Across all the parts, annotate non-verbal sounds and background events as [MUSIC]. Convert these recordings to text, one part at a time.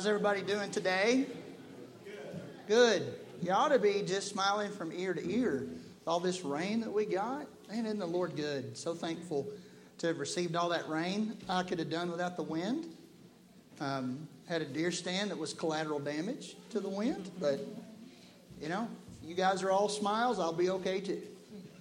How's everybody doing today? Good. You ought to be just smiling from ear to ear. All this rain that we got, man, isn't the Lord good? So thankful to have received all that rain. I could have done without the wind. Um, had a deer stand that was collateral damage to the wind, but you know, you guys are all smiles. I'll be okay too.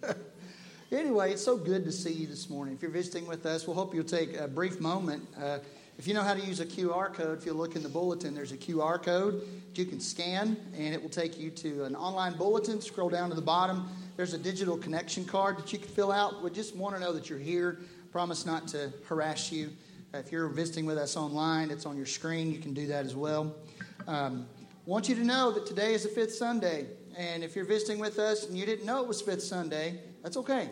[LAUGHS] anyway, it's so good to see you this morning. If you're visiting with us, we'll hope you'll take a brief moment. Uh, if you know how to use a QR code, if you look in the bulletin, there's a QR code that you can scan, and it will take you to an online bulletin. Scroll down to the bottom. There's a digital connection card that you can fill out. We just want to know that you're here. Promise not to harass you. If you're visiting with us online, it's on your screen. You can do that as well. Um, want you to know that today is the fifth Sunday. And if you're visiting with us and you didn't know it was fifth Sunday, that's okay.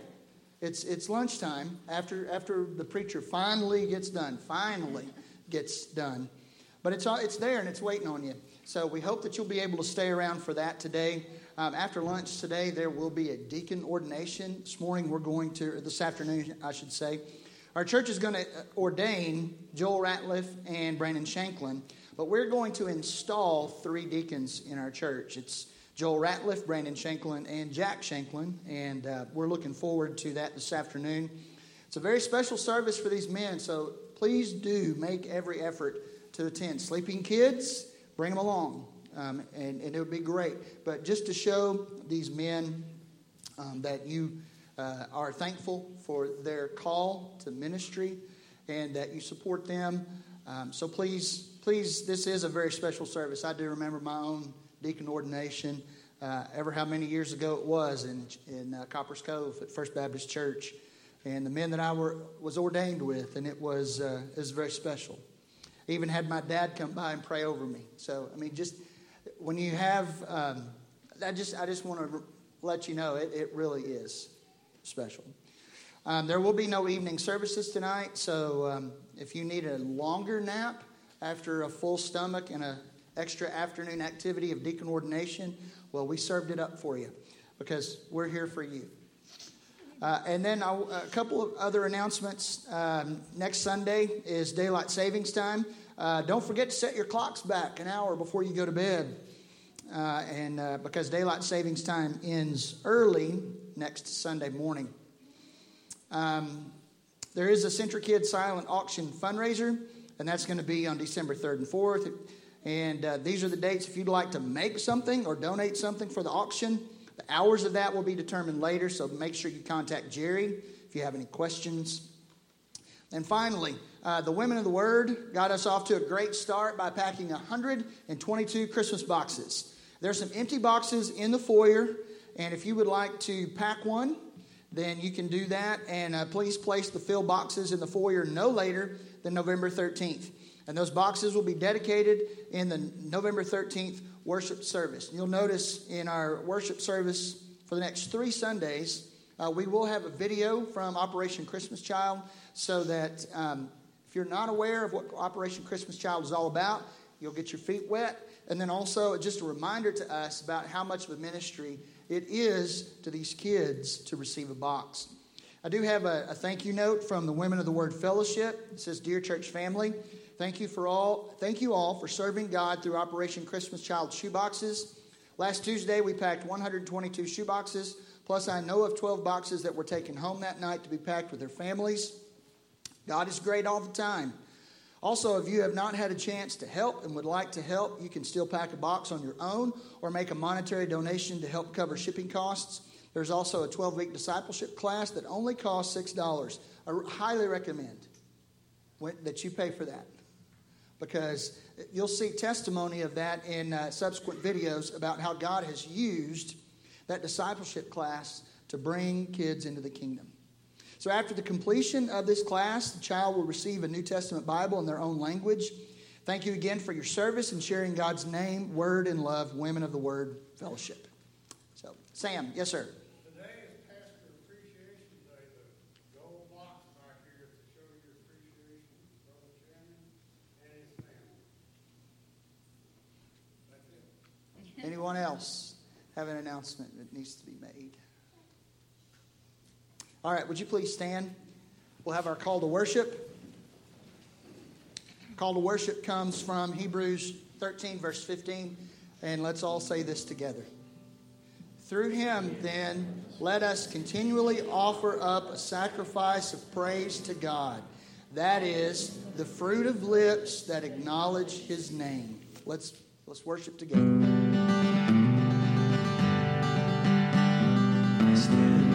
It's, it's lunchtime after, after the preacher finally gets done, finally gets done. But it's, it's there and it's waiting on you. So we hope that you'll be able to stay around for that today. Um, after lunch today, there will be a deacon ordination. This morning, we're going to, this afternoon, I should say, our church is going to uh, ordain Joel Ratliff and Brandon Shanklin, but we're going to install three deacons in our church. It's Joel Ratliff, Brandon Shanklin, and Jack Shanklin. And uh, we're looking forward to that this afternoon. It's a very special service for these men, so please do make every effort to attend. Sleeping kids, bring them along, um, and, and, it would be great. But just to show these men um, that you uh, are thankful for their call to ministry and that you support them. Um, so please, please, this is a very special service. I do remember my own deacon ordination, uh, ever how many years ago it was in, in uh, Copperas Cove at First Baptist Church. And the men that I were, was ordained with, and it was, uh, it was very special. even had my dad come by and pray over me. So, I mean, just when you have, um, I just, I just want to let you know it, it really is special. Um, there will be no evening services tonight, so um, if you need a longer nap after a full stomach and a extra afternoon activity of deacon ordination, well, we served it up for you because we're here for you. Uh, and then a couple of other announcements. Um, next Sunday is daylight savings time. Uh, don't forget to set your clocks back an hour before you go to bed. Uh, and uh, because daylight savings time ends early next Sunday morning. Um, there is a CentriKid silent auction fundraiser, and that's going to be on December 3rd and 4th. And uh, these are the dates if you'd like to make something or donate something for the auction. The hours of that will be determined later, so make sure you contact Jerry if you have any questions. And finally, uh, the Women of the Word got us off to a great start by packing 122 Christmas boxes. There's some empty boxes in the foyer, and if you would like to pack one, then you can do that. And uh, please place the fill boxes in the foyer no later than November 13th. And those boxes will be dedicated in the November 13th worship service. You'll notice in our worship service for the next three Sundays, uh, we will have a video from Operation Christmas Child so that um, if you're not aware of what Operation Christmas Child is all about, you'll get your feet wet. And then also, just a reminder to us about how much of a ministry it is to these kids to receive a box. I do have a, a thank you note from the Women of the Word Fellowship. It says, Dear church family, Thank you for all. Thank you all for serving God through Operation Christmas Child shoeboxes. Last Tuesday, we packed 122 shoeboxes. Plus, I know of 12 boxes that were taken home that night to be packed with their families. God is great all the time. Also, if you have not had a chance to help and would like to help, you can still pack a box on your own or make a monetary donation to help cover shipping costs. There's also a 12 week discipleship class that only costs $6. I highly recommend that you pay for that because you'll see testimony of that in uh, subsequent videos about how God has used that discipleship class to bring kids into the kingdom. So, after the completion of this class, the child will receive a New Testament Bible in their own language. Thank you again for your service and sharing God's name, word, and love, Women of the Word Fellowship. So, Sam, yes, sir. Anyone else have an announcement that needs to be made? All right, would you please stand? We'll have our call to worship. Call to worship comes from Hebrews 13, verse 15. And let's all say this together. Through him, then, let us continually offer up a sacrifice of praise to God. That is the fruit of lips that acknowledge his name. Let's, let's worship together. Stand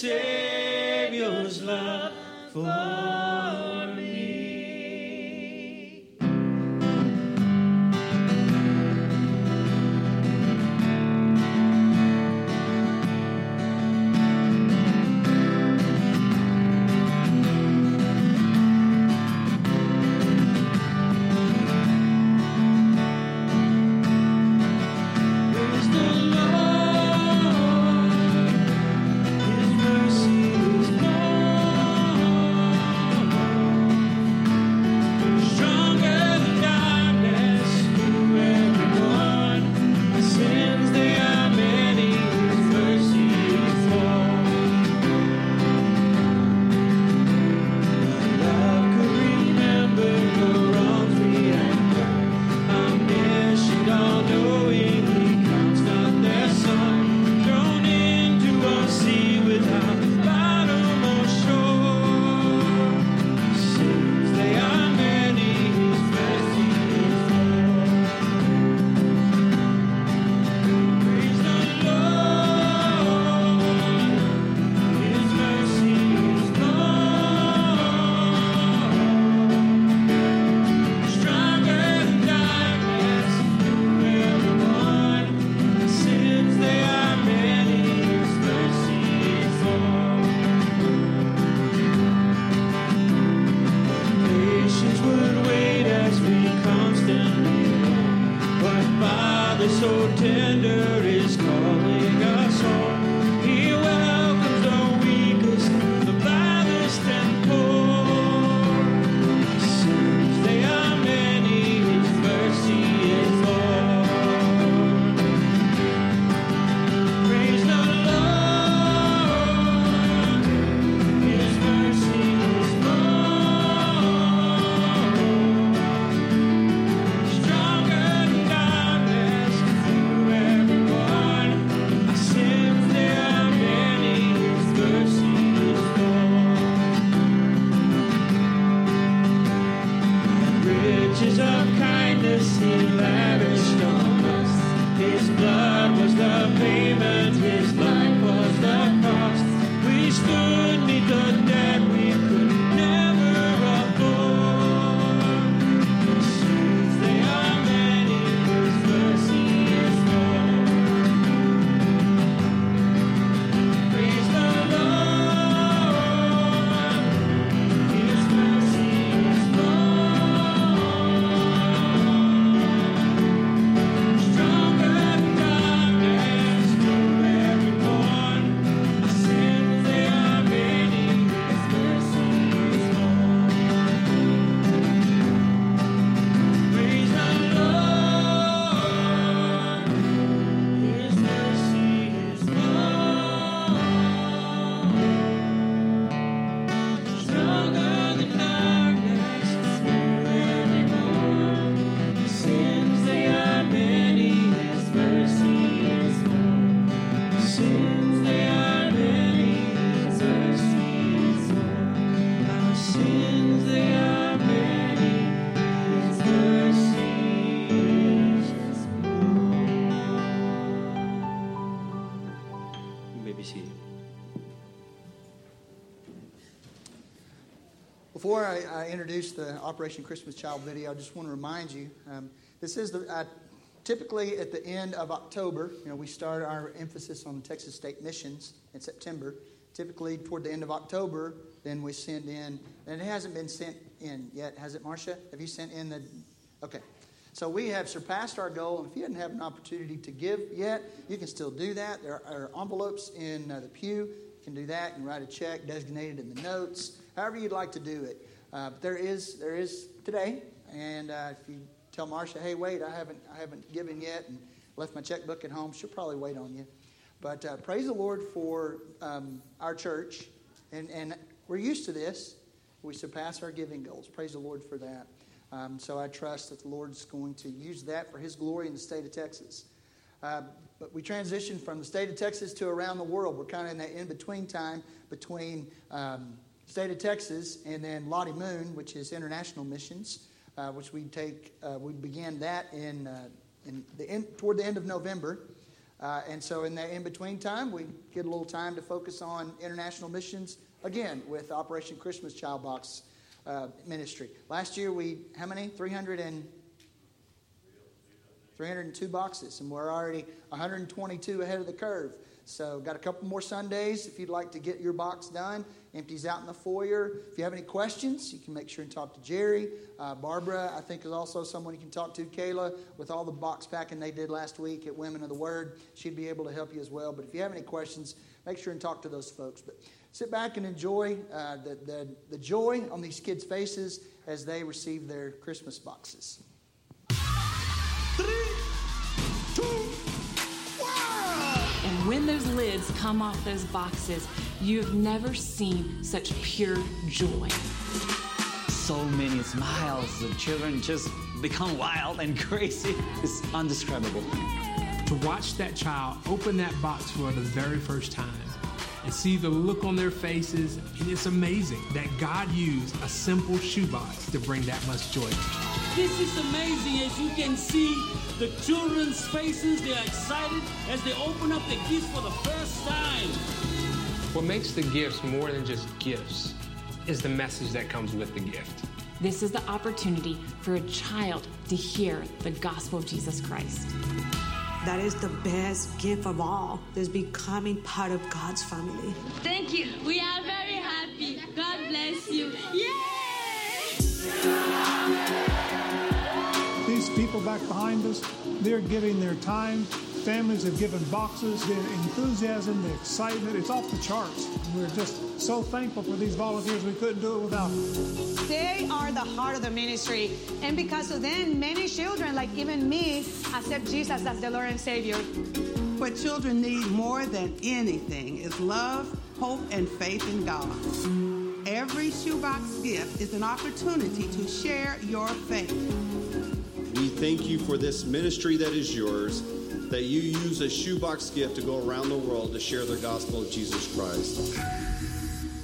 Savior's love for Introduce the Operation Christmas Child video, I just want to remind you um, this is the typically at the end of October. You know, we start our emphasis on Texas State missions in September. Typically, toward the end of October, then we send in, and it hasn't been sent in yet, has it, Marcia? Have you sent in the? Okay. So we have surpassed our goal, and if you hadn't had an opportunity to give yet, you can still do that. There are envelopes in uh, the pew. You can do that and write a check designated in the notes, however you'd like to do it. Uh, but there is there is today, and uh, if you tell Marcia, hey, wait, I haven't I haven't given yet, and left my checkbook at home, she'll probably wait on you. But uh, praise the Lord for um, our church, and and we're used to this. We surpass our giving goals. Praise the Lord for that. Um, so I trust that the Lord's going to use that for His glory in the state of Texas. Uh, but we transitioned from the state of Texas to around the world. We're kind of in that in between time between um, state of Texas and then Lottie Moon, which is international missions, uh, which we take. Uh, we began that in, uh, in the end, toward the end of November. Uh, and so in that in between time, we get a little time to focus on international missions again with Operation Christmas Child Box uh, Ministry. Last year, we, how many? 300 and. 302 boxes, and we're already 122 ahead of the curve. So, got a couple more Sundays if you'd like to get your box done. Empties out in the foyer. If you have any questions, you can make sure and talk to Jerry. Uh, Barbara, I think, is also someone you can talk to. Kayla, with all the box packing they did last week at Women of the Word, she'd be able to help you as well. But if you have any questions, make sure and talk to those folks. But sit back and enjoy uh, the, the, the joy on these kids' faces as they receive their Christmas boxes. And when those lids come off those boxes, you've never seen such pure joy. so many smiles. The children just become wild and [LAUGHS] crazy. It's indescribable. to watch that child open that box for the very first time and see the look on their faces, and it's amazing that God used a simple shoebox to bring that much joy. This is amazing as you can see the children's faces. They're excited as they open up the gifts for the first time. What makes the gifts more than just gifts is the message that comes with the gift. This is the opportunity for a child to hear the gospel of Jesus Christ. That is the best gift of all, is becoming part of God's family. Thank you. We are very happy. God bless you. Yay! These people back behind us, they're giving their time. Families have given boxes. The enthusiasm, the excitement, it's off the charts. We're just so thankful for these volunteers. We couldn't do it without them. They are the heart of the ministry. And because of them, many children, like even me, accept Jesus as the Lord and Savior. What children need more than anything is love, hope, and faith in God. Every shoebox gift is an opportunity to share your faith. We thank you for this ministry that is yours, that you use a shoebox gift to go around the world to share the gospel of Jesus Christ.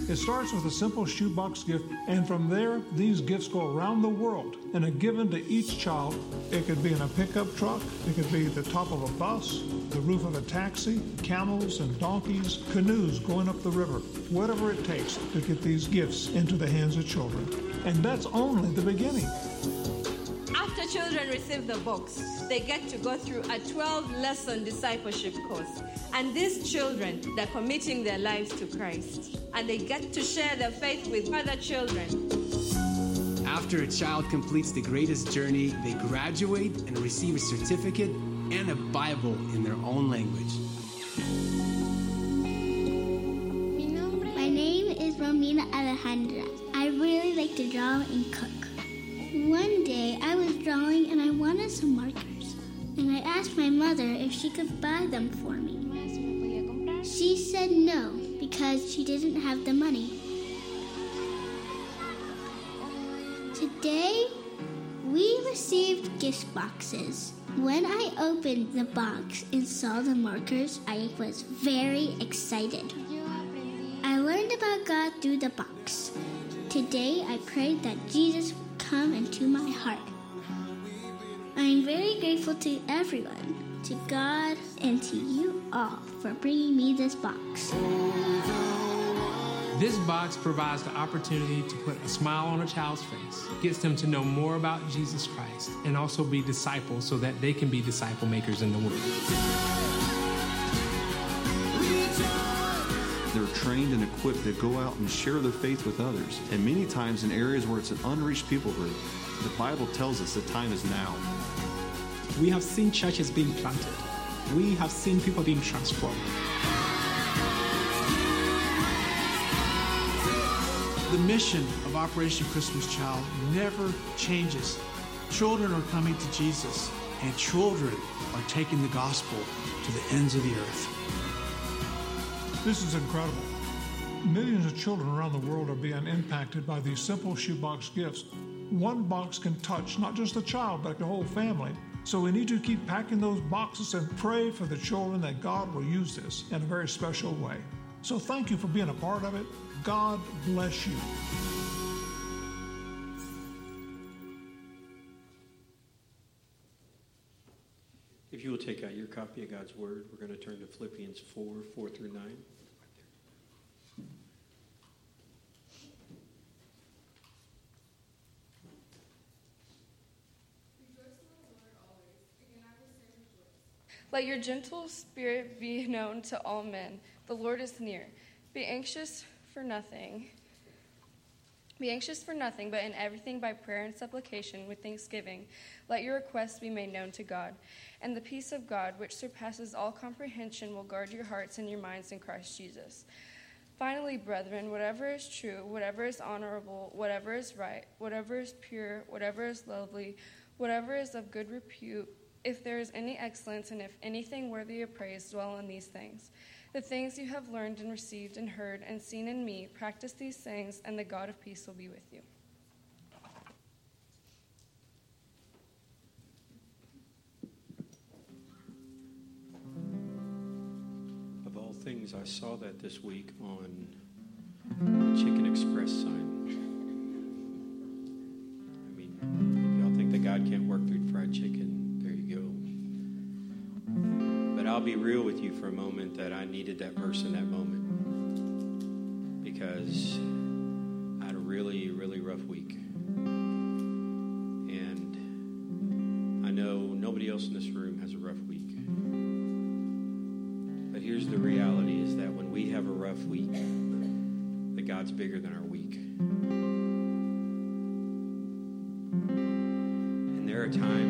It starts with a simple shoebox gift, and from there, these gifts go around the world and are given to each child. It could be in a pickup truck, it could be the top of a bus, the roof of a taxi, camels and donkeys, canoes going up the river, whatever it takes to get these gifts into the hands of children. And that's only the beginning. After children receive the books, they get to go through a 12 lesson discipleship course. And these children, they're committing their lives to Christ. And they get to share their faith with other children. After a child completes the greatest journey, they graduate and receive a certificate and a Bible in their own language. My name is Romina Alejandra. I really like to draw and cook. One day I was drawing and I wanted some markers. And I asked my mother if she could buy them for me. She said no because she didn't have the money. Today we received gift boxes. When I opened the box and saw the markers, I was very excited. I learned about God through the box. Today I prayed that Jesus come into my heart. I am very grateful to everyone, to God, and to you all for bringing me this box. This box provides the opportunity to put a smile on a child's face, gets them to know more about Jesus Christ, and also be disciples so that they can be disciple makers in the world. They're trained and equipped to go out and share their faith with others. And many times in areas where it's an unreached people group, the Bible tells us the time is now. We have seen churches being planted. We have seen people being transformed. The mission of Operation Christmas Child never changes. Children are coming to Jesus, and children are taking the gospel to the ends of the earth. This is incredible. Millions of children around the world are being impacted by these simple shoebox gifts. One box can touch not just the child, but the whole family. So we need to keep packing those boxes and pray for the children that God will use this in a very special way. So thank you for being a part of it. God bless you. If you will take out your copy of God's Word, we're going to turn to Philippians 4 4 through 9. Let your gentle spirit be known to all men. The Lord is near. Be anxious for nothing. Be anxious for nothing, but in everything by prayer and supplication with thanksgiving, let your requests be made known to God. And the peace of God, which surpasses all comprehension, will guard your hearts and your minds in Christ Jesus. Finally, brethren, whatever is true, whatever is honorable, whatever is right, whatever is pure, whatever is lovely, whatever is of good repute, if there is any excellence and if anything worthy of praise, dwell on these things. The things you have learned and received and heard and seen in me, practice these things, and the God of peace will be with you. Of all things, I saw that this week on the Chicken Express sign. I mean, y'all think that God can't work through fried chicken, I'll be real with you for a moment that I needed that verse in that moment because I had a really, really rough week. And I know nobody else in this room has a rough week. But here's the reality is that when we have a rough week, that God's bigger than our week. And there are times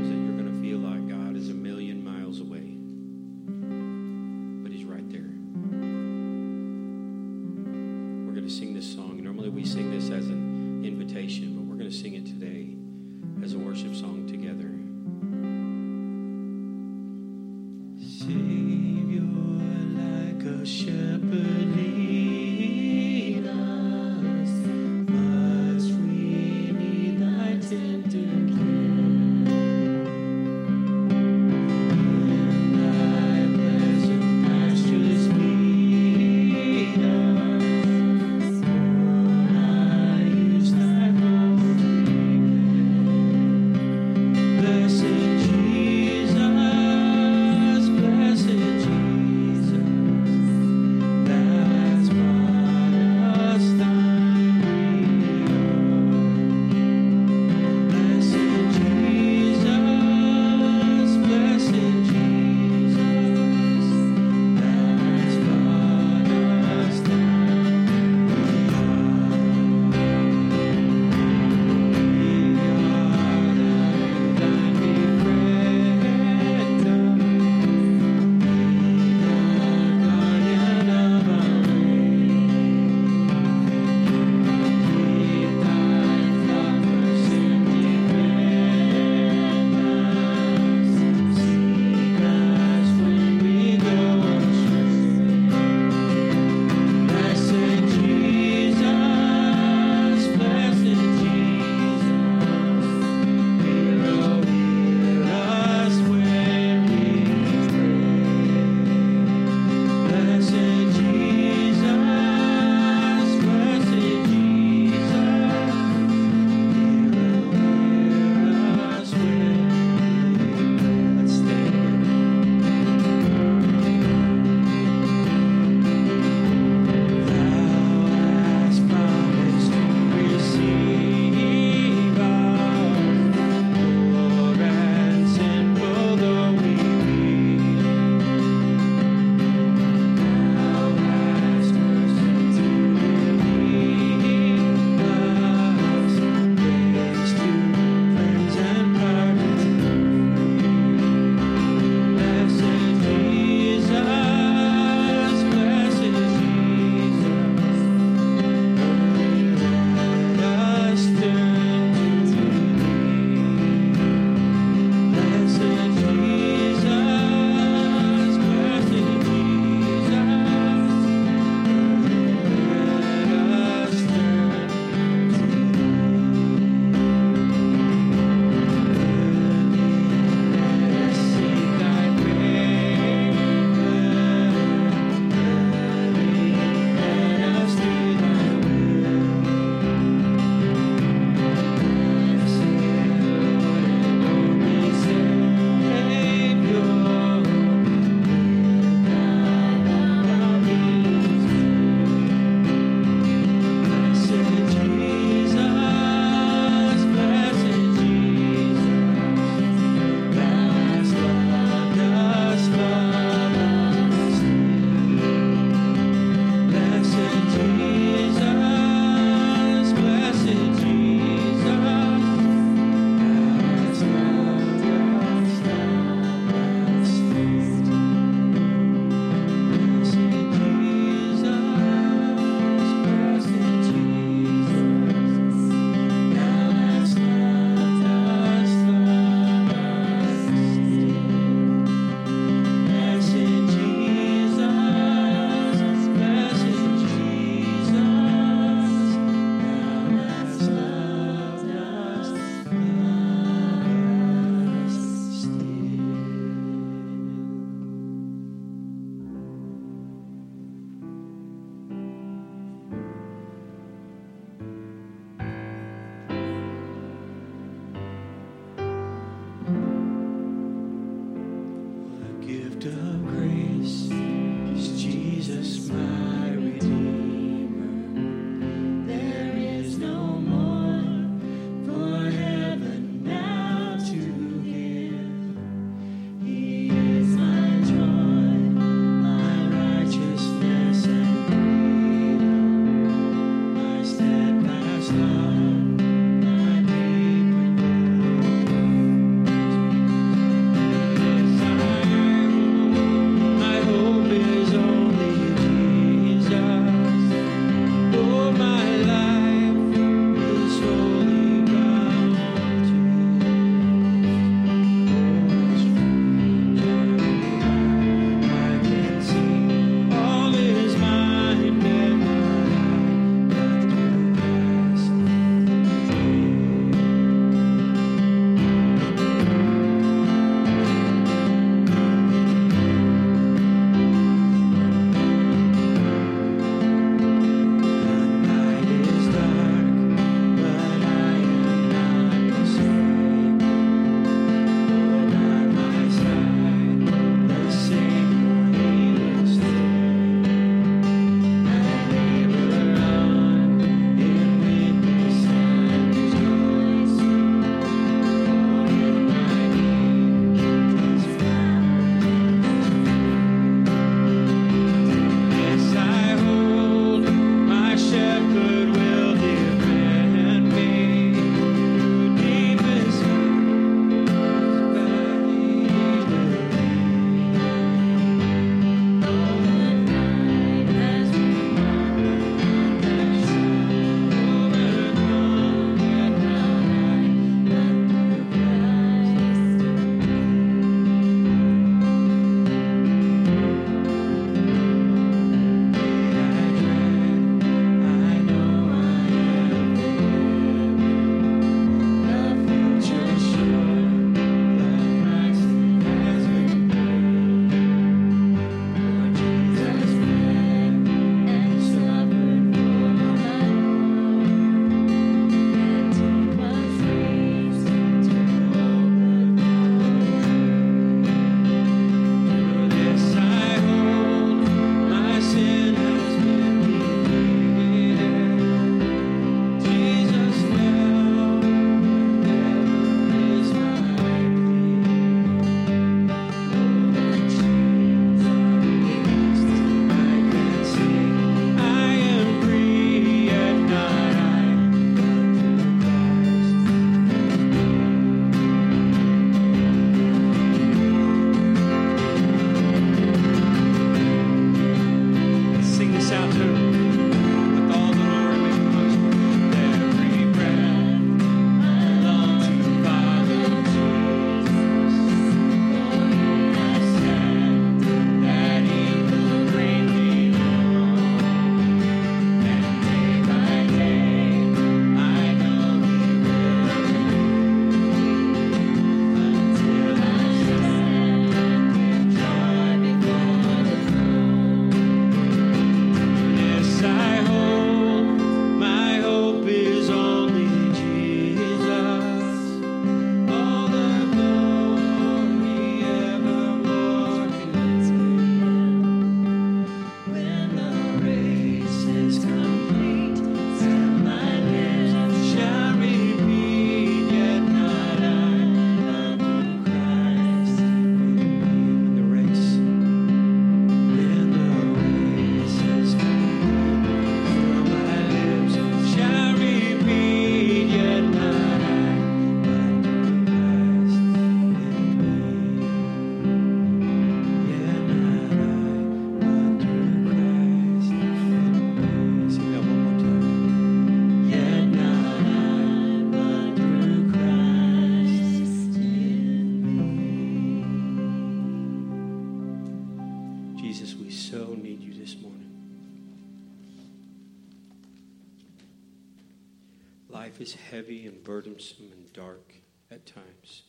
burdensome and dark at times.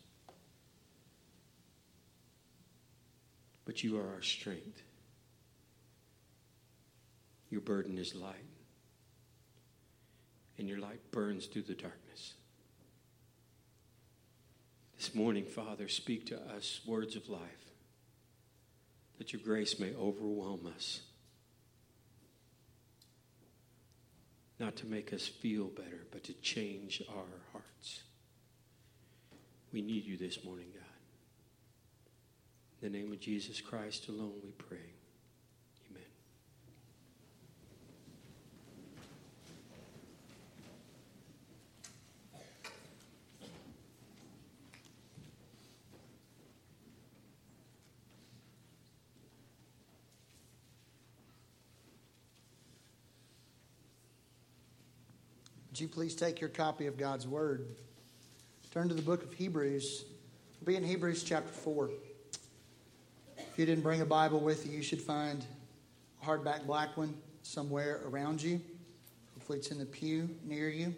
But you are our strength. Your burden is light, and your light burns through the darkness. This morning, Father, speak to us words of life that your grace may overwhelm us. Not to make us feel better, but to change our. We need you this morning, God. In the name of Jesus Christ alone, we pray. Amen. Would you please take your copy of God's Word? Turn to the book of Hebrews. Be in Hebrews chapter 4. If you didn't bring a Bible with you, you should find a hardback black one somewhere around you. Hopefully, it's in the pew near you.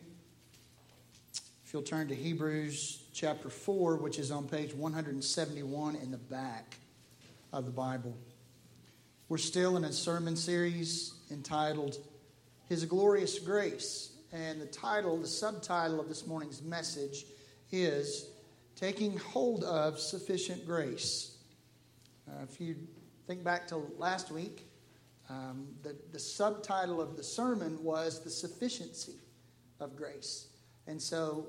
If you'll turn to Hebrews chapter 4, which is on page 171 in the back of the Bible. We're still in a sermon series entitled His Glorious Grace. And the title, the subtitle of this morning's message is Taking Hold of Sufficient Grace. Uh, if you think back to last week, um, the, the subtitle of the sermon was The Sufficiency of Grace. And so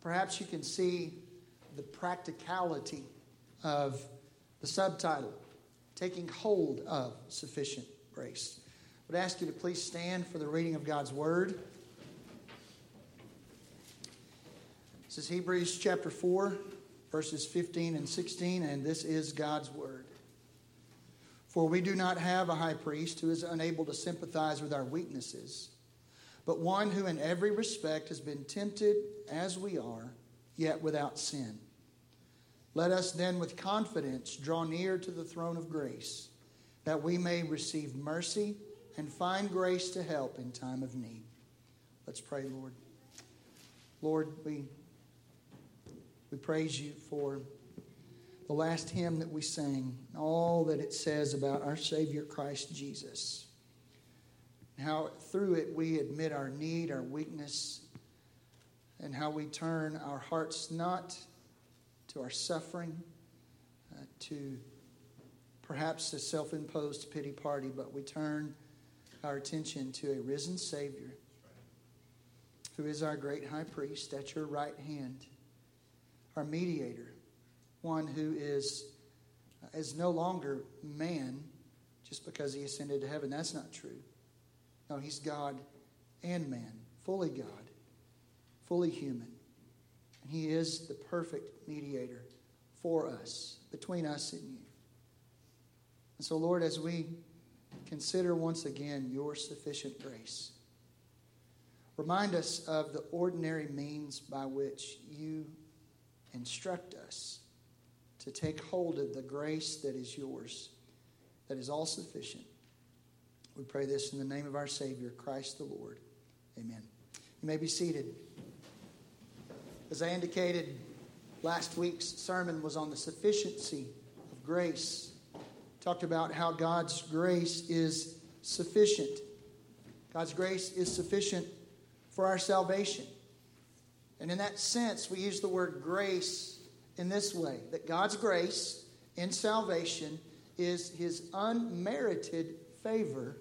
perhaps you can see the practicality of the subtitle, Taking Hold of Sufficient Grace. I would ask you to please stand for the reading of God's Word. This is Hebrews chapter 4, verses 15 and 16, and this is God's Word. For we do not have a high priest who is unable to sympathize with our weaknesses, but one who in every respect has been tempted as we are, yet without sin. Let us then with confidence draw near to the throne of grace, that we may receive mercy and find grace to help in time of need. Let's pray, Lord. Lord, we, we praise you for the last hymn that we sang, all that it says about our Savior Christ Jesus. How through it we admit our need, our weakness, and how we turn our hearts not to our suffering, uh, to perhaps a self imposed pity party, but we turn our attention to a risen Savior who is our great high priest at your right hand, our mediator, one who is, is no longer man just because he ascended to heaven. That's not true. No, he's God and man, fully God, fully human. And he is the perfect mediator for us, between us and you. And so, Lord, as we consider once again your sufficient grace, remind us of the ordinary means by which you instruct us to take hold of the grace that is yours, that is all sufficient. We pray this in the name of our Savior, Christ the Lord. Amen. You may be seated. As I indicated, last week's sermon was on the sufficiency of grace. Talked about how God's grace is sufficient. God's grace is sufficient for our salvation. And in that sense, we use the word grace in this way that God's grace in salvation is his unmerited favor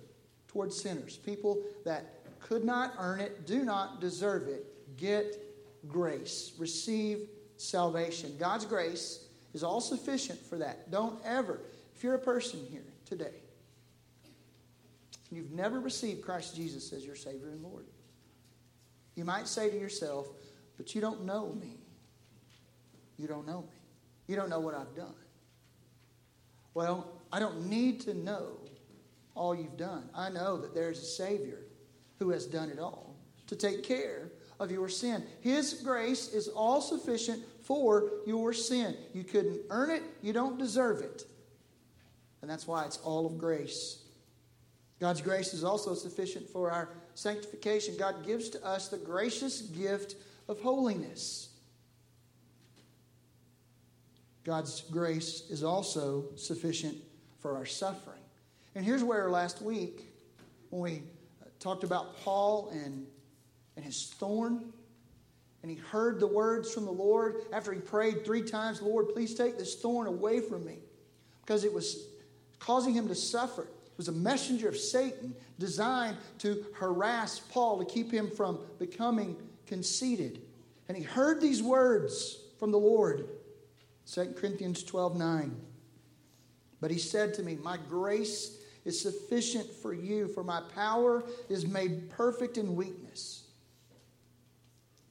towards sinners. People that could not earn it, do not deserve it, get grace, receive salvation. God's grace is all sufficient for that. Don't ever, if you're a person here today, you've never received Christ Jesus as your Savior and Lord, you might say to yourself, but you don't know me. You don't know me. You don't know what I've done. Well, I don't need to know all you've done. I know that there's a Savior who has done it all to take care of your sin. His grace is all sufficient for your sin. You couldn't earn it, you don't deserve it. And that's why it's all of grace. God's grace is also sufficient for our sanctification, God gives to us the gracious gift of holiness. God's grace is also sufficient for our suffering. And here's where last week, when we uh, talked about Paul and, and his thorn, and he heard the words from the Lord after he prayed three times, Lord, please take this thorn away from me, because it was causing him to suffer. It was a messenger of Satan designed to harass Paul, to keep him from becoming conceited. And he heard these words from the Lord 2 Corinthians 12 9. But he said to me, My grace is sufficient for you, for my power is made perfect in weakness.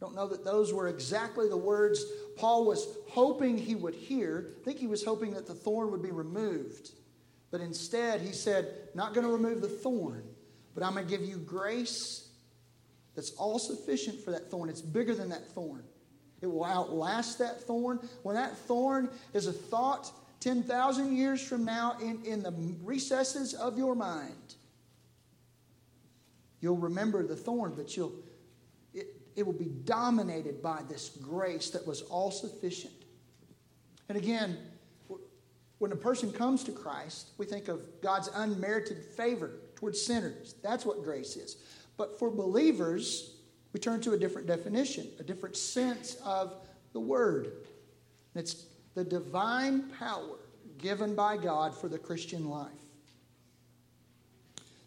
Don't know that those were exactly the words Paul was hoping he would hear. I think he was hoping that the thorn would be removed. But instead, he said, Not going to remove the thorn, but I'm going to give you grace that's all sufficient for that thorn. It's bigger than that thorn. It will outlast that thorn. When that thorn is a thought 10,000 years from now in, in the recesses of your mind, you'll remember the thorn, but you'll, it, it will be dominated by this grace that was all sufficient. And again, when a person comes to Christ, we think of God's unmerited favor towards sinners. That's what grace is. But for believers, we turn to a different definition, a different sense of the word. It's the divine power given by God for the Christian life.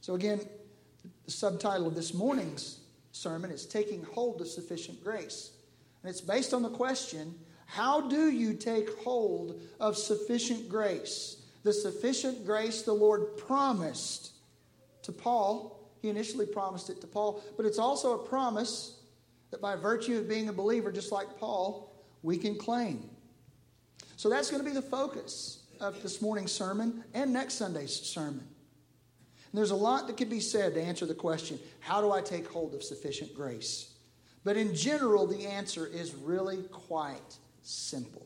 So, again, the subtitle of this morning's sermon is Taking Hold of Sufficient Grace. And it's based on the question how do you take hold of sufficient grace? The sufficient grace the Lord promised to Paul he initially promised it to Paul, but it's also a promise that by virtue of being a believer, just like Paul, we can claim. So that's going to be the focus of this morning's sermon and next Sunday's sermon. And there's a lot that could be said to answer the question how do I take hold of sufficient grace? But in general, the answer is really quite simple.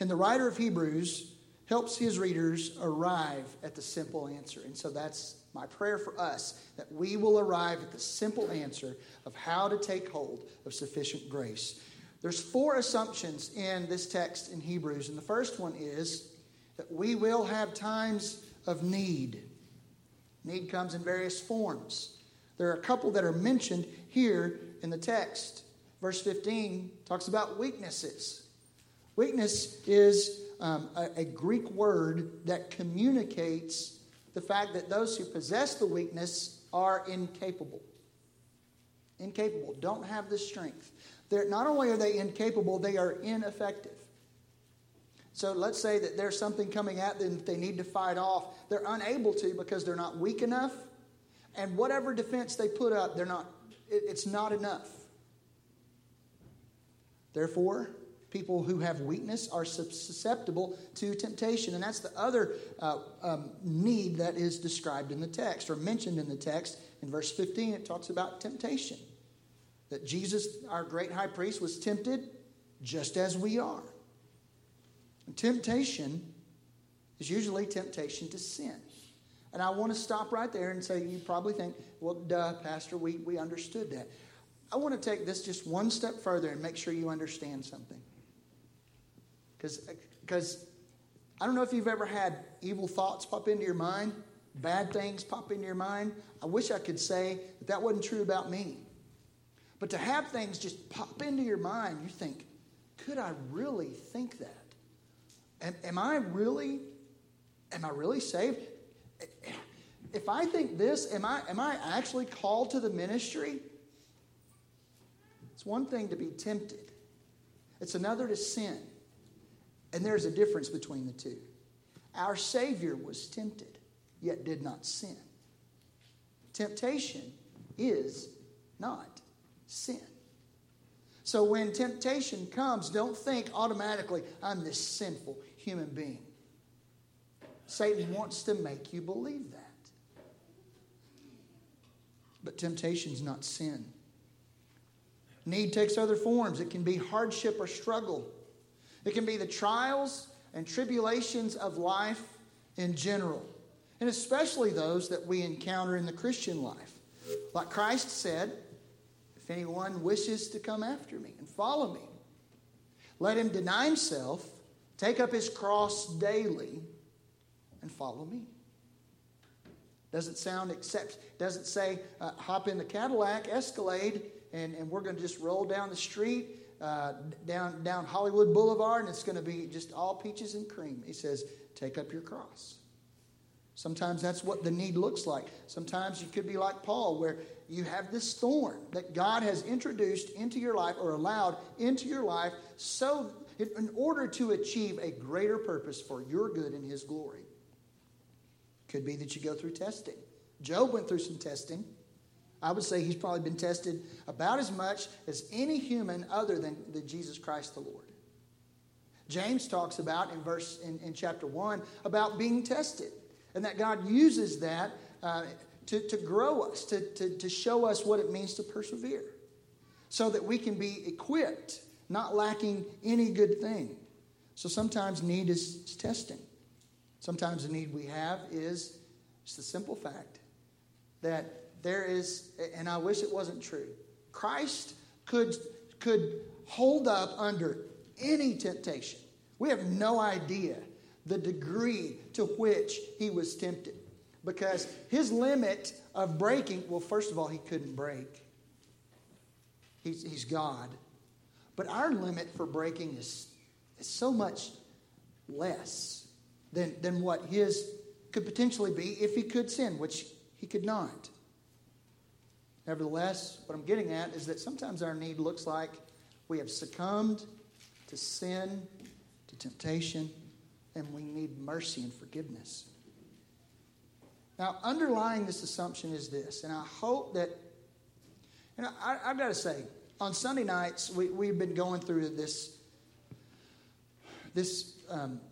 And the writer of Hebrews helps his readers arrive at the simple answer. And so that's my prayer for us that we will arrive at the simple answer of how to take hold of sufficient grace. There's four assumptions in this text in Hebrews, and the first one is that we will have times of need. Need comes in various forms. There are a couple that are mentioned here in the text. Verse 15 talks about weaknesses. Weakness is um, a, a Greek word that communicates the fact that those who possess the weakness are incapable. Incapable, don't have the strength. They're, not only are they incapable, they are ineffective. So let's say that there's something coming at them that they need to fight off. They're unable to because they're not weak enough. And whatever defense they put up, they're not, it, it's not enough. Therefore, People who have weakness are susceptible to temptation. And that's the other uh, um, need that is described in the text or mentioned in the text. In verse 15, it talks about temptation. That Jesus, our great high priest, was tempted just as we are. And temptation is usually temptation to sin. And I want to stop right there and say, you probably think, well, duh, Pastor, we, we understood that. I want to take this just one step further and make sure you understand something. Because I don't know if you've ever had evil thoughts pop into your mind, bad things pop into your mind. I wish I could say that that wasn't true about me. But to have things just pop into your mind, you think, could I really think that? Am, am I really, am I really saved? If I think this, am I, am I actually called to the ministry? It's one thing to be tempted, it's another to sin. And there's a difference between the two. Our Savior was tempted, yet did not sin. Temptation is not sin. So when temptation comes, don't think automatically, I'm this sinful human being. Satan wants to make you believe that. But temptation is not sin. Need takes other forms. It can be hardship or struggle. It can be the trials and tribulations of life in general, and especially those that we encounter in the Christian life. Like Christ said, if anyone wishes to come after me and follow me, let him deny himself, take up his cross daily, and follow me. Doesn't sound accept, doesn't say uh, hop in the Cadillac Escalade and, and we're going to just roll down the street, uh, down, down Hollywood Boulevard, and it's going to be just all peaches and cream. He says, take up your cross. Sometimes that's what the need looks like. Sometimes you could be like Paul, where you have this thorn that God has introduced into your life or allowed into your life so in order to achieve a greater purpose for your good and his glory. Could be that you go through testing. Job went through some testing. I would say he's probably been tested about as much as any human other than, than Jesus Christ the Lord. James talks about in verse in, in chapter 1 about being tested and that God uses that uh, to, to grow us, to, to, to show us what it means to persevere, so that we can be equipped, not lacking any good thing. So sometimes need is, is testing. Sometimes the need we have is just the simple fact that there is, and I wish it wasn't true, Christ could, could hold up under any temptation. We have no idea the degree to which he was tempted. Because his limit of breaking, well, first of all, he couldn't break. He's, he's God. But our limit for breaking is, is so much less than, than what his could potentially be if he could sin, which he could not. Nevertheless, what I'm getting at is that sometimes our need looks like we have succumbed to sin, to temptation, and we need mercy and forgiveness. Now, underlying this assumption is this, and I hope that, you know, I, have got to say, on Sunday nights, we, we've been going through this, this um,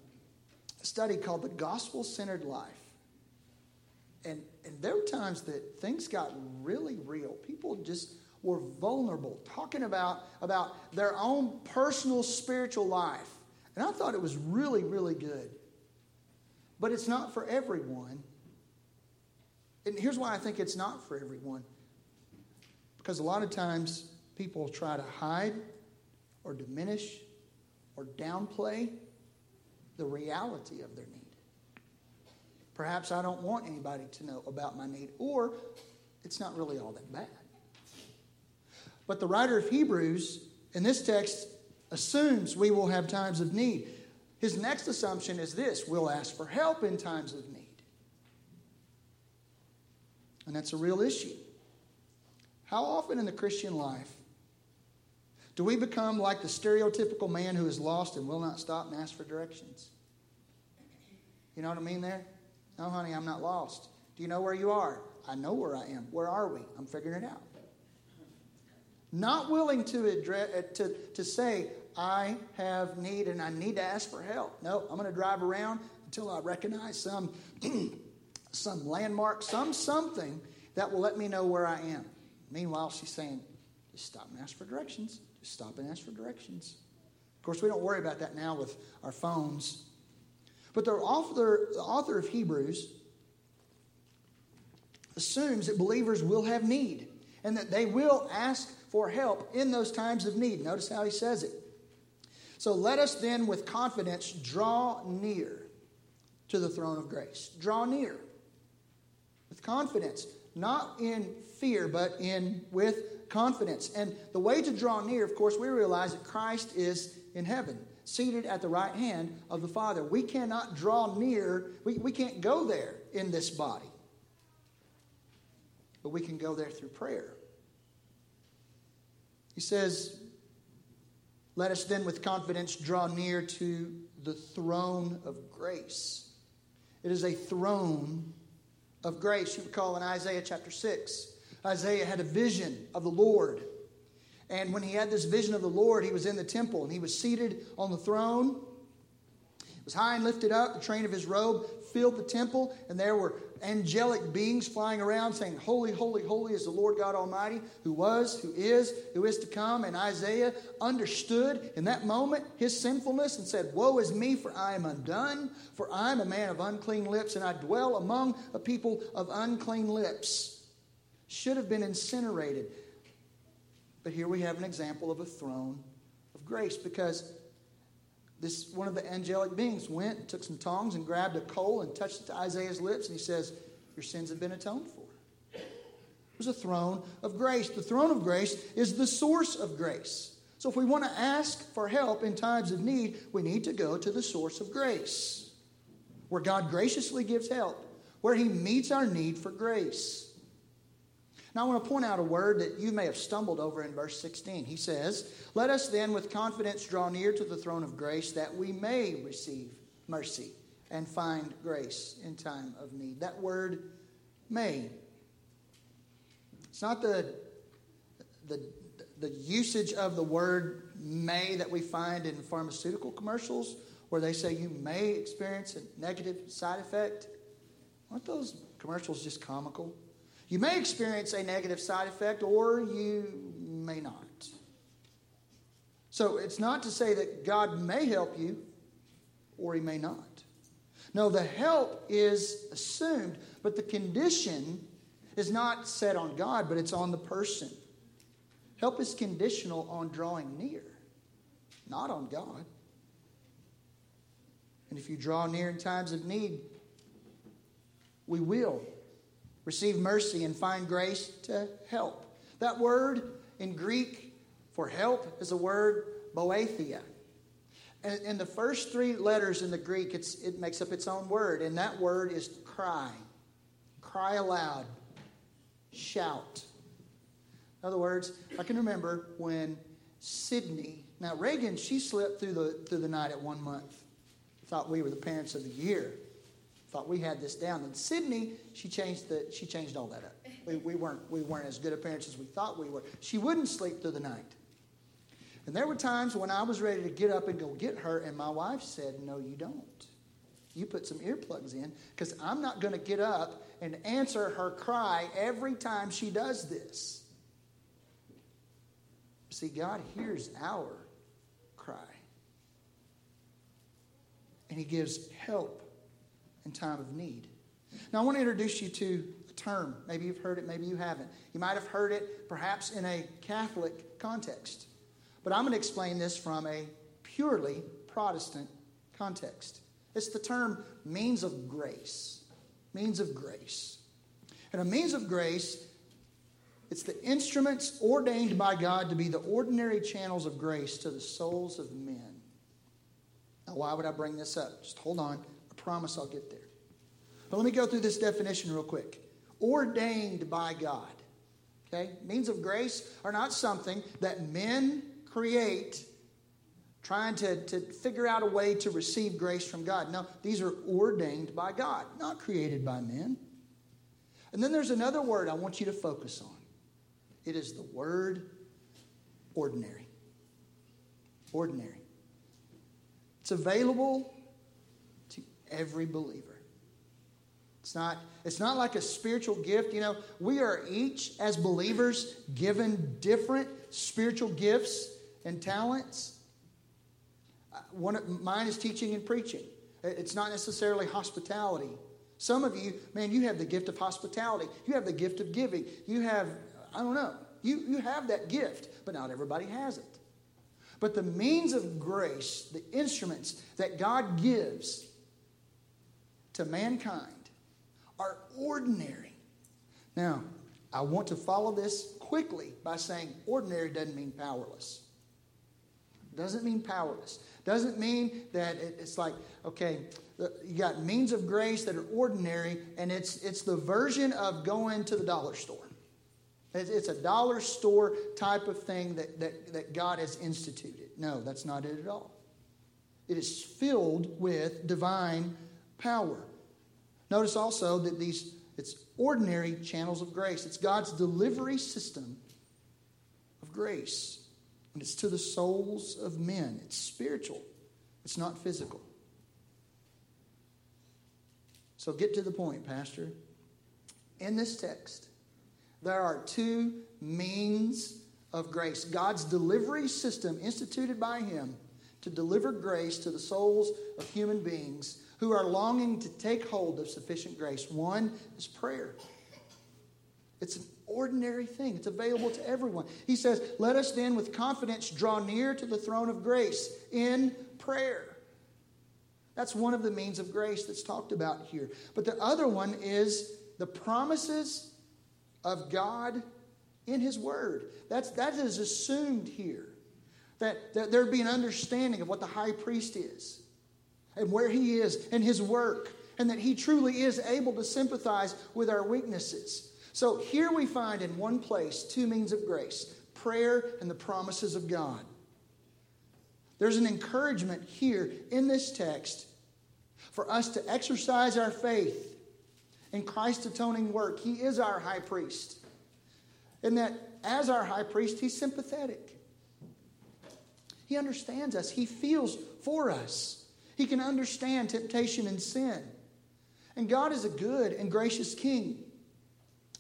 study called The Gospel Centered Life. And, and there were times that things got really real. People just were vulnerable, talking about, about their own personal spiritual life. And I thought it was really, really good. But it's not for everyone. And here's why I think it's not for everyone. Because a lot of times people try to hide or diminish or downplay the reality of their need. Perhaps I don't want anybody to know about my need, or it's not really all that bad. But the writer of Hebrews in this text assumes we will have times of need. His next assumption is this we'll ask for help in times of need. And that's a real issue. How often in the Christian life do we become like the stereotypical man who is lost and will not stop and ask for directions? You know what I mean there? No, honey, I'm not lost. Do you know where you are? I know where I am. Where are we? I'm figuring it out. Not willing to, address, uh, to, to say, I have need and I need to ask for help. No, I'm going to drive around until I recognize some, [CLEARS THROAT] some landmark, some something that will let me know where I am. Meanwhile, she's saying, just stop and ask for directions. Just stop and ask for directions. Of course, we don't worry about that now with our phones. But the author, the author of Hebrews assumes that believers will have need and that they will ask for help in those times of need. Notice how he says it. So let us then with confidence draw near to the throne of grace. Draw near with confidence, not in fear, but in with confidence. And the way to draw near, of course, we realize that Christ is in heaven, seated at the right hand of the Father. We cannot draw near, we, we can't go there in this body. But we can go there through prayer. He says, let us then with confidence draw near to the throne of grace. It is a throne of grace. You recall in Isaiah chapter 6, Isaiah had a vision of the Lord. And when he had this vision of the Lord, he was in the temple and he was seated on the throne. It was high and lifted up. The train of his robe filled the temple, and there were angelic beings flying around saying, Holy, holy, holy is the Lord God Almighty, who was, who is, who is to come. And Isaiah understood in that moment his sinfulness and said, Woe is me, for I am undone, for I am a man of unclean lips, and I dwell among a people of unclean lips. should have been incinerated. But here we have an example of a throne of grace because this one of the angelic beings went, and took some tongs, and grabbed a coal and touched it to Isaiah's lips, and he says, Your sins have been atoned for. It was a throne of grace. The throne of grace is the source of grace. So if we want to ask for help in times of need, we need to go to the source of grace, where God graciously gives help, where He meets our need for grace. Now, I want to point out a word that you may have stumbled over in verse 16. He says, Let us then with confidence draw near to the throne of grace that we may receive mercy and find grace in time of need. That word, may. It's not the, the, the usage of the word may that we find in pharmaceutical commercials where they say you may experience a negative side effect. Aren't those commercials just comical? You may experience a negative side effect or you may not. So it's not to say that God may help you or he may not. No, the help is assumed, but the condition is not set on God, but it's on the person. Help is conditional on drawing near, not on God. And if you draw near in times of need, we will receive mercy and find grace to help. That word in Greek for help is a word boethia. And, and the first three letters in the Greek, it makes up its own word, and that word is cry. Cry aloud. Shout. In other words, I can remember when Sydney, now Reagan, she slept through the, through the night at one month. Thought we were the parents of the year thought we had this down. And Sydney, she changed the she changed all that up. We, we weren't we weren't as good of parents as we thought we were. She wouldn't sleep through the night. And there were times when I was ready to get up and go get her, and my wife said, No, you don't. You put some earplugs in, because I'm not going to get up and answer her cry every time she does this. See, God hears our cry. And He gives help in time of need. Now, I want to introduce you to a term. Maybe you've heard it, maybe you haven't. You might have heard it perhaps in a Catholic context. But I'm going to explain this from a purely Protestant context. It's the term means of grace. Means of grace. And a means of grace, it's the instruments ordained by God to be the ordinary channels of grace to the souls of men. Now, why would I bring this up? Just hold on promise I'll get there. But let me go through this definition real quick. Ordained by God. Okay? Means of grace are not something that men create trying to, to figure out a way to receive grace from God. No, these are ordained by God, not created by men. And then there's another word I want you to focus on. It is the word ordinary. Ordinary. It's available every believer. It's not, it's not like a spiritual gift. You know, we are each, as believers, given different spiritual gifts and talents. Uh, one of, mine is teaching and preaching. It's not necessarily hospitality. Some of you, man, you have the gift of hospitality. You have the gift of giving. You have, I don't know, you, you have that gift, but not everybody has it. But the means of grace, the instruments that God gives, to mankind are ordinary. Now, I want to follow this quickly by saying ordinary doesn't mean powerless. Doesn't mean powerless. Doesn't mean that it's like, okay, you got means of grace that are ordinary, and it's, it's the version of going to the dollar store. It's a dollar store type of thing that, that, that God has instituted. No, that's not it at all. It is filled with divine power. Notice also that these it's ordinary channels of grace. It's God's delivery system of grace. And it's to the souls of men. It's spiritual. It's not physical. So get to the point, Pastor. In this text, there are two means of grace. God's delivery system instituted by Him to deliver grace to the souls of human beings who are longing to take hold of sufficient grace. One is prayer. It's, an ordinary thing. It's available to everyone. He says, Let us then with confidence draw near to the throne of grace in prayer. That's one of the means of grace that's talked about here. But the other one is the promises of God in His Word. That's, that is assumed here. That, that there'd be an understanding of what the high priest is and where he is and his work, and that he truly is able to sympathize with our weaknesses. So here we find in one place two means of grace prayer and the promises of God. There's an encouragement here in this text for us to exercise our faith in Christ's atoning work. He is our high priest. And that as our high priest, he's sympathetic. He understands us, he feels for us. He can understand temptation and sin. And God is a good and gracious king.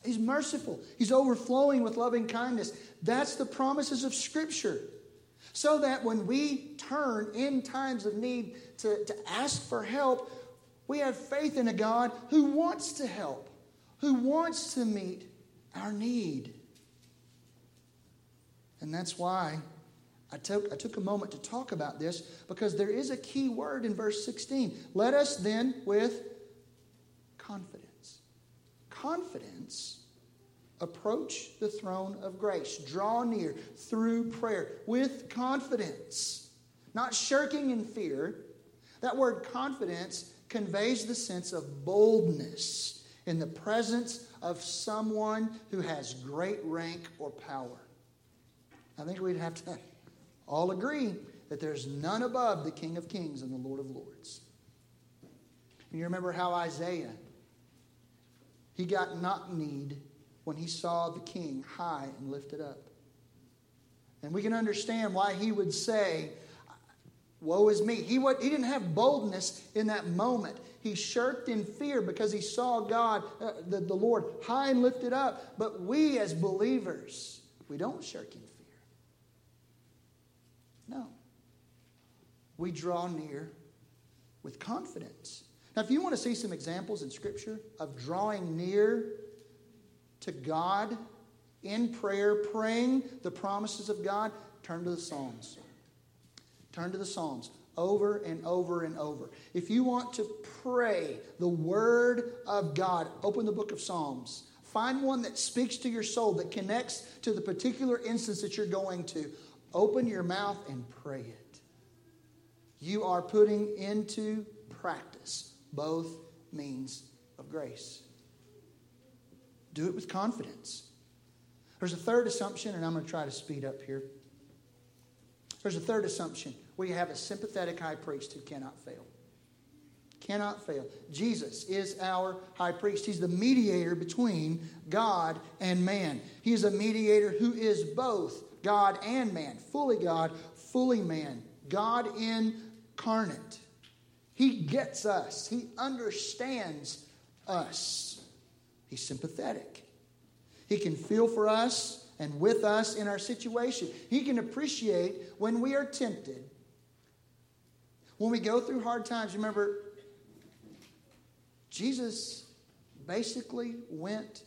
He's merciful. He's overflowing with loving kindness. That's the promises of Scripture. So that when we turn in times of need to, to ask for help, we have faith in a God who wants to help, who wants to meet our need. And that's why I took, I took a moment to talk about this because there is a key word in verse 16. Let us then with confidence. Confidence approach the throne of grace. Draw near through prayer with confidence, not shirking in fear. That word confidence conveys the sense of boldness in the presence of someone who has great rank or power. I think we'd have to all agree that there's none above the King of Kings and the Lord of Lords. And you remember how Isaiah, he got knock kneed when he saw the king high and lifted up. And we can understand why he would say, Woe is me. He, would, he didn't have boldness in that moment. He shirked in fear because he saw God, uh, the, the Lord, high and lifted up. But we as believers, we don't shirk in fear. No. We draw near with confidence. Now, if you want to see some examples in Scripture of drawing near to God in prayer, praying the promises of God, turn to the Psalms. Turn to the Psalms over and over and over. If you want to pray the Word of God, open the book of Psalms. Find one that speaks to your soul, that connects to the particular instance that you're going to. Open your mouth and pray it. You are putting into practice both means of grace. Do it with confidence. There's a third assumption, and I'm going to try to speed up here. There's a third assumption. We have a sympathetic high priest who cannot fail. Cannot fail. Jesus is our high priest. He's the mediator between God and man. He is a mediator who is both God and man, fully God, fully man, God incarnate. He gets us, He understands us. He's sympathetic. He can feel for us and with us in our situation. He can appreciate when we are tempted. When we go through hard times, remember, Jesus basically went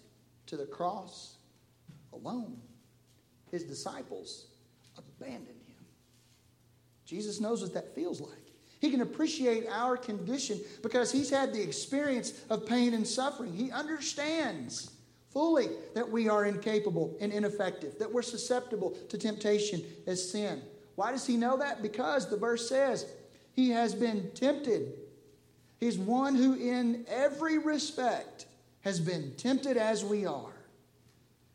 to the cross alone his disciples abandoned. Jesus knows what that feels like. He can appreciate our condition because he's had the experience of pain and suffering. He understands fully that we are incapable and ineffective, that we're susceptible to temptation as sin. Why does he know that? Because the verse says he has been tempted. He's one who, in every respect, has been tempted as we are.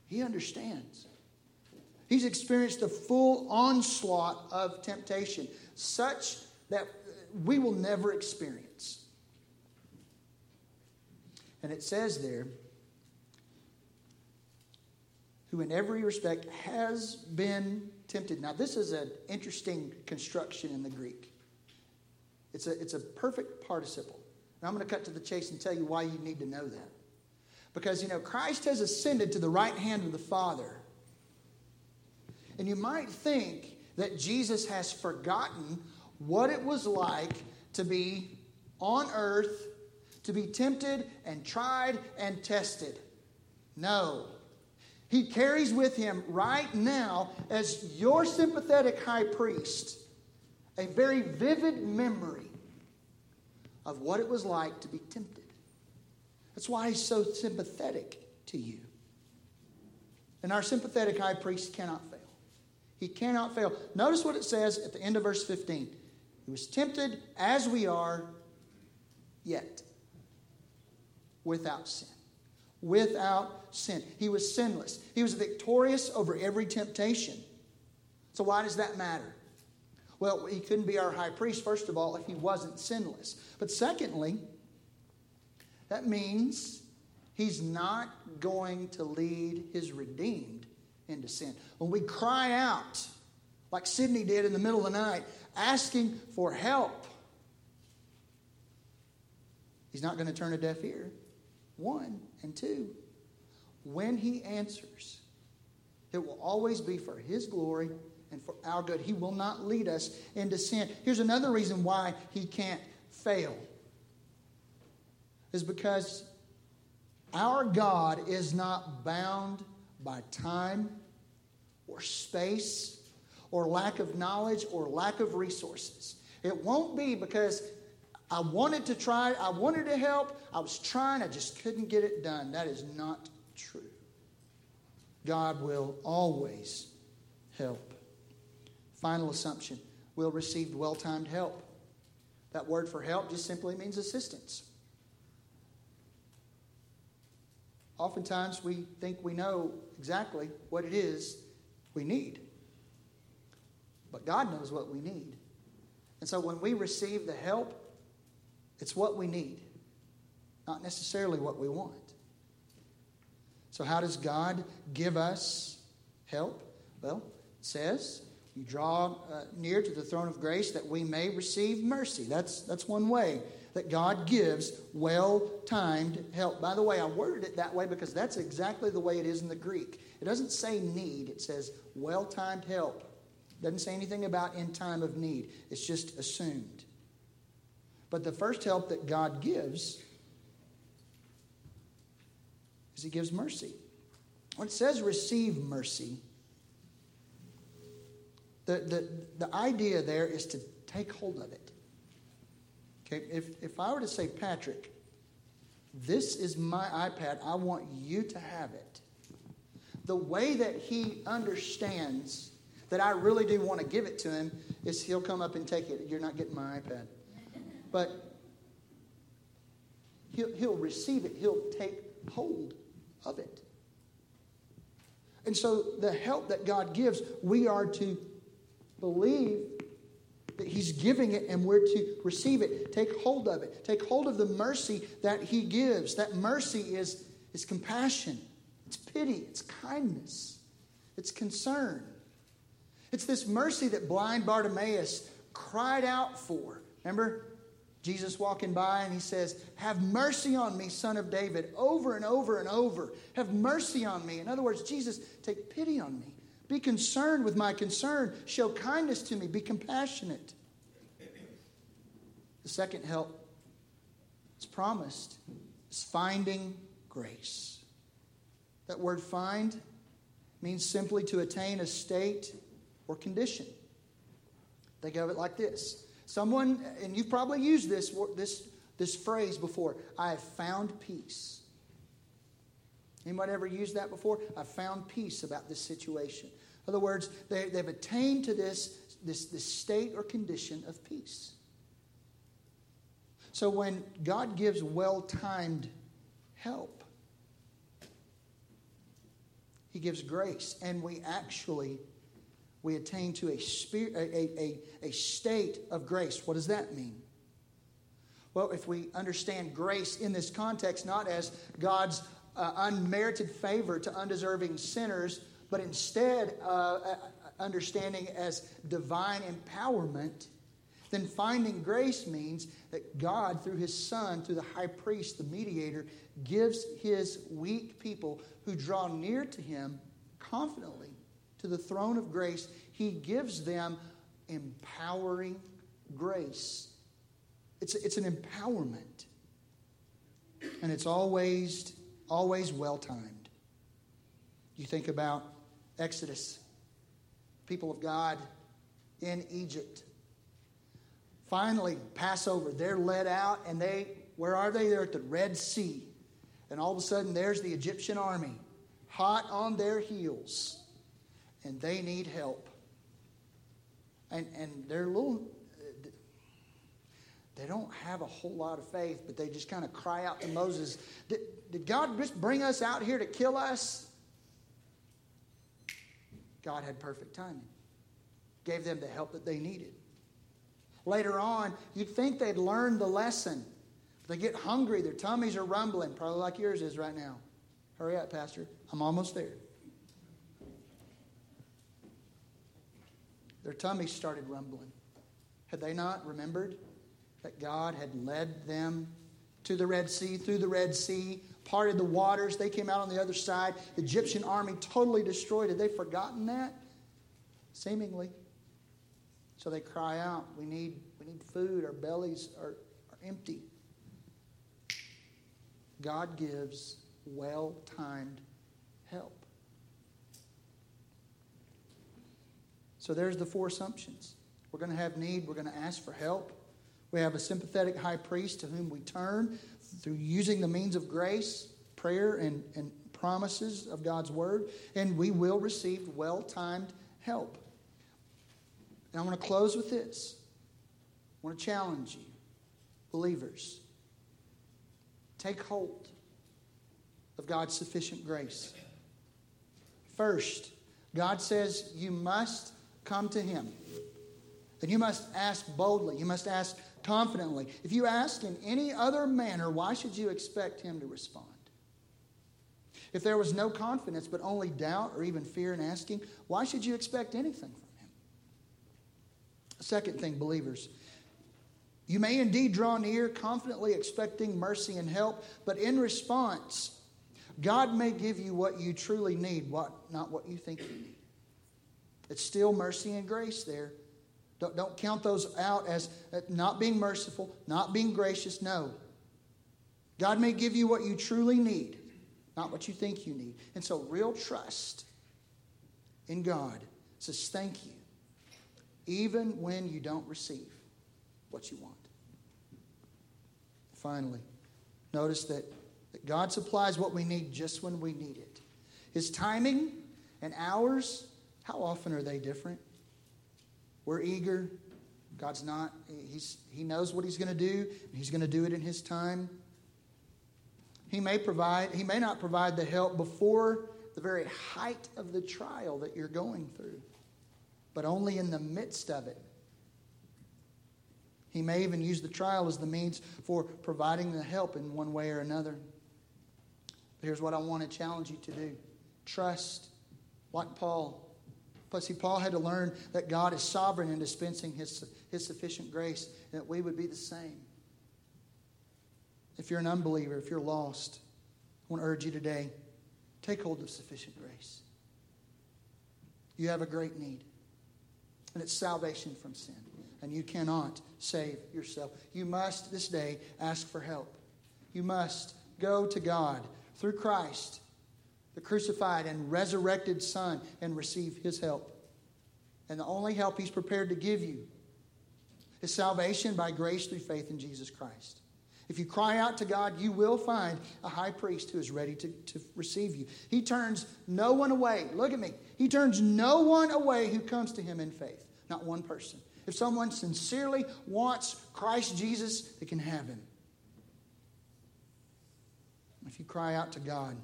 He understands. He's experienced the full onslaught of temptation, such that we will never experience. And it says there, who in every respect has been tempted. Now, this is an interesting construction in the Greek. It's a, it's a perfect participle. And I'm going to cut to the chase and tell you why you need to know that. Because, you know, Christ has ascended to the right hand of the Father. And you might think that Jesus has forgotten what it was like to be on earth, to be tempted and tried and tested. No. He carries with him right now, as your sympathetic high priest, a very vivid memory of what it was like to be tempted. That's why he's so sympathetic to you. And our sympathetic high priest cannot fail. He cannot fail. Notice what it says at the end of verse 15. He was tempted as we are, yet without sin. Without sin. He was sinless. He was victorious over every temptation. So, why does that matter? Well, he couldn't be our high priest, first of all, if he wasn't sinless. But secondly, that means he's not going to lead his redeemed into sin. When we cry out, like Sydney did in the middle of the night, asking for help, he's not going to turn a deaf ear. One. And two, when he answers, it will always be for his glory and for our good. He will not lead us into sin. Here's another reason why he can't fail is because our God is not bound by time or space or lack of knowledge or lack of resources. It won't be because I wanted to try, I wanted to help, I was trying, I just couldn't get it done. That is not true. God will always help. Final assumption we'll receive well timed help. That word for help just simply means assistance. Oftentimes we think we know exactly what it is we need. But God knows what we need. And so when we receive the help, it's what we need, not necessarily what we want. So, how does God give us help? Well, it says, You draw uh, near to the throne of grace that we may receive mercy. That's, that's one way that God gives well timed help. By the way, I worded it that way because that's exactly the way it is in the Greek. It doesn't say need, it says well timed help. It doesn't say anything about in time of need, it's just assumed. But the first help that God gives is He gives mercy. When it says receive mercy, the, the, the idea there is to take hold of it. Okay, if, if I were to say, Patrick, this is my iPad, I want you to have it. The way that he understands that I really do want to give it to him is he'll come up and take it. You're not getting my iPad. But he'll, he'll receive it, he'll take hold of it. And so, the help that God gives, we are to believe that He's giving it and we're to receive it. Take hold of it. Take hold of the mercy that He gives. That mercy is, is compassion, it's pity, it's kindness, it's concern. It's this mercy that blind Bartimaeus cried out for. Remember? Jesus walking by and he says, Have mercy on me, son of David, over and over and over. Have mercy on me. In other words, Jesus, take pity on me. Be concerned with my concern. Show kindness to me. Be compassionate. The second help is promised is finding grace. That word find means simply to attain a state or condition. Think of it like this Someone, and you've probably used this, this, this phrase before I have found peace. Anybody ever used that before? I've found peace about this situation. In other words, they, they've attained to this, this, this state or condition of peace. So when God gives well timed help, He gives grace, and we actually we attain to a, spirit, a, a, a state of grace. What does that mean? Well, if we understand grace in this context, not as God's uh, unmerited favor to undeserving sinners, but instead uh, uh, understanding as divine empowerment, then finding grace means that God, through his Son, through the high priest, the mediator, gives his weak people who draw near to him confidently to the throne of grace, he gives them empowering grace. It's, it's an empowerment. And it's always, always well timed. You think about Exodus, people of God in Egypt. Finally, Passover, they're led out and they, where are they? They're at the Red Sea. And all of a sudden, there's the Egyptian army, hot on their heels, and they need help. And, and they're little, they don't have a whole lot of faith, but they just kind of cry out to Moses Did, did God just bring us out here to kill us? God had perfect timing, gave them the help that they needed. Later on, you'd think they'd learned the lesson. They get hungry, their tummies are rumbling, probably like yours is right now. Hurry up, Pastor. I'm almost there. Their tummies started rumbling. Had they not remembered that God had led them to the Red Sea, through the Red Sea, parted the waters? They came out on the other side. The Egyptian army totally destroyed. Had they forgotten that? Seemingly. So they cry out, We need, we need food. Our bellies are, are empty. God gives well timed help. So there's the four assumptions. We're going to have need, we're going to ask for help. We have a sympathetic high priest to whom we turn through using the means of grace, prayer, and, and promises of God's word, and we will receive well timed help. And I want to close with this. I want to challenge you, believers. Take hold of God's sufficient grace. First, God says you must come to Him. And you must ask boldly. You must ask confidently. If you ask in any other manner, why should you expect Him to respond? If there was no confidence but only doubt or even fear in asking, why should you expect anything from Him? Second thing, believers, you may indeed draw near, confidently expecting mercy and help, but in response, God may give you what you truly need, what, not what you think you need. It's still mercy and grace there. Don't, don't count those out as uh, not being merciful, not being gracious. No. God may give you what you truly need, not what you think you need. And so, real trust in God says, Thank you, even when you don't receive what you want. Finally, notice that, that God supplies what we need just when we need it. His timing and ours, how often are they different? We're eager. God's not. He's, he knows what He's going to do, He's going to do it in His time. He may provide, He may not provide the help before the very height of the trial that you're going through, but only in the midst of it. He may even use the trial as the means for providing the help in one way or another. But here's what I want to challenge you to do trust, like Paul. Plus, see, Paul had to learn that God is sovereign in dispensing his, his sufficient grace, and that we would be the same. If you're an unbeliever, if you're lost, I want to urge you today take hold of sufficient grace. You have a great need, and it's salvation from sin and you cannot save yourself. You must this day ask for help. You must go to God through Christ, the crucified and resurrected Son, and receive His help. And the only help He's prepared to give you is salvation by grace through faith in Jesus Christ. If you cry out to God, you will find a high priest who is ready to, to receive you. He turns no one away. Look at me. He turns no one away who comes to him in faith. Not one person. If someone sincerely wants Christ Jesus, they can have him. If you cry out to God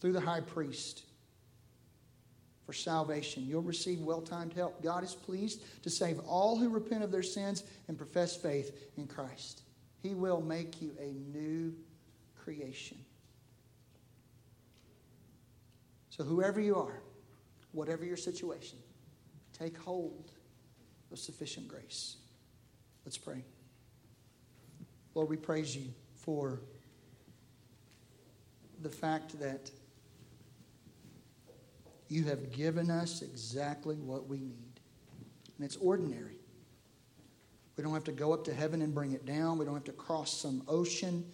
through the high priest for salvation, you'll receive well timed help. God is pleased to save all who repent of their sins and profess faith in Christ. He will make you a new creation. So, whoever you are, whatever your situation, take hold of sufficient grace. Let's pray. Lord, we praise you for the fact that you have given us exactly what we need. And it's ordinary. We don't have to go up to heaven and bring it down. We don't have to cross some ocean,